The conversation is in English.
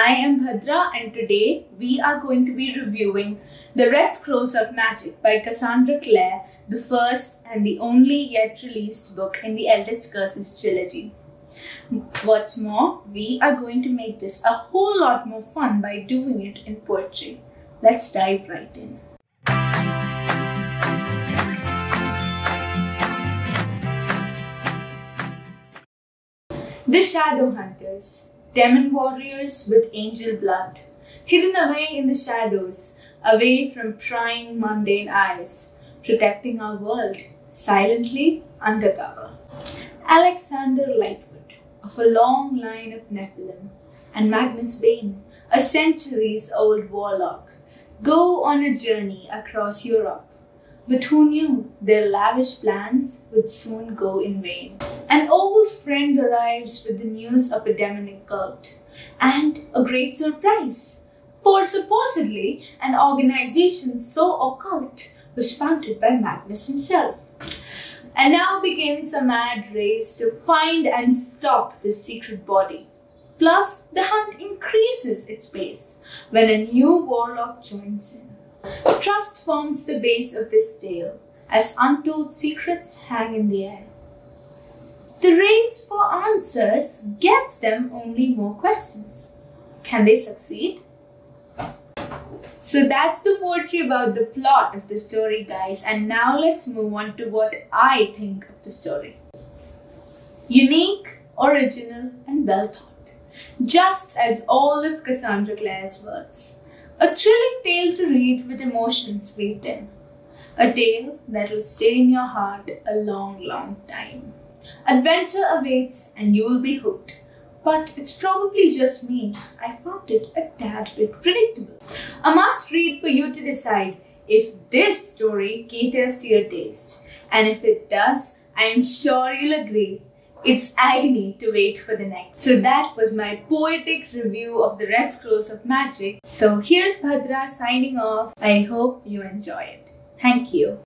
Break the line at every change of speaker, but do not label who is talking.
I am Bhadra and today we are going to be reviewing The Red Scrolls of Magic by Cassandra Clare, the first and the only yet released book in the Eldest Curses trilogy. What's more, we are going to make this a whole lot more fun by doing it in poetry. Let's dive right in. The Shadowhunters demon warriors with angel blood, hidden away in the shadows, away from prying mundane eyes, protecting our world silently undercover. Alexander Lightwood, of a long line of Nephilim, and Magnus Bane, a centuries old warlock, go on a journey across Europe but who knew their lavish plans would soon go in vain? An old friend arrives with the news of a demonic cult and a great surprise. For supposedly an organization so occult was founded by Magnus himself. And now begins a mad race to find and stop this secret body. Plus, the hunt increases its pace when a new warlock joins in. Trust forms the base of this tale, as untold secrets hang in the air. The race for answers gets them only more questions. Can they succeed? So that's the poetry about the plot of the story, guys. And now let's move on to what I think of the story. Unique, original, and well thought. Just as all of Cassandra Clare's works. A thrilling tale to read with emotions weaved in. A tale that'll stay in your heart a long, long time. Adventure awaits and you'll be hooked. But it's probably just me. I found it a tad bit predictable. A must read for you to decide if this story caters to your taste. And if it does, I am sure you'll agree it's agony to wait for the next. So that was my poetic review of the Red Scrolls of Magic. So here's Bhadra signing off. I hope you enjoy it. Thank you.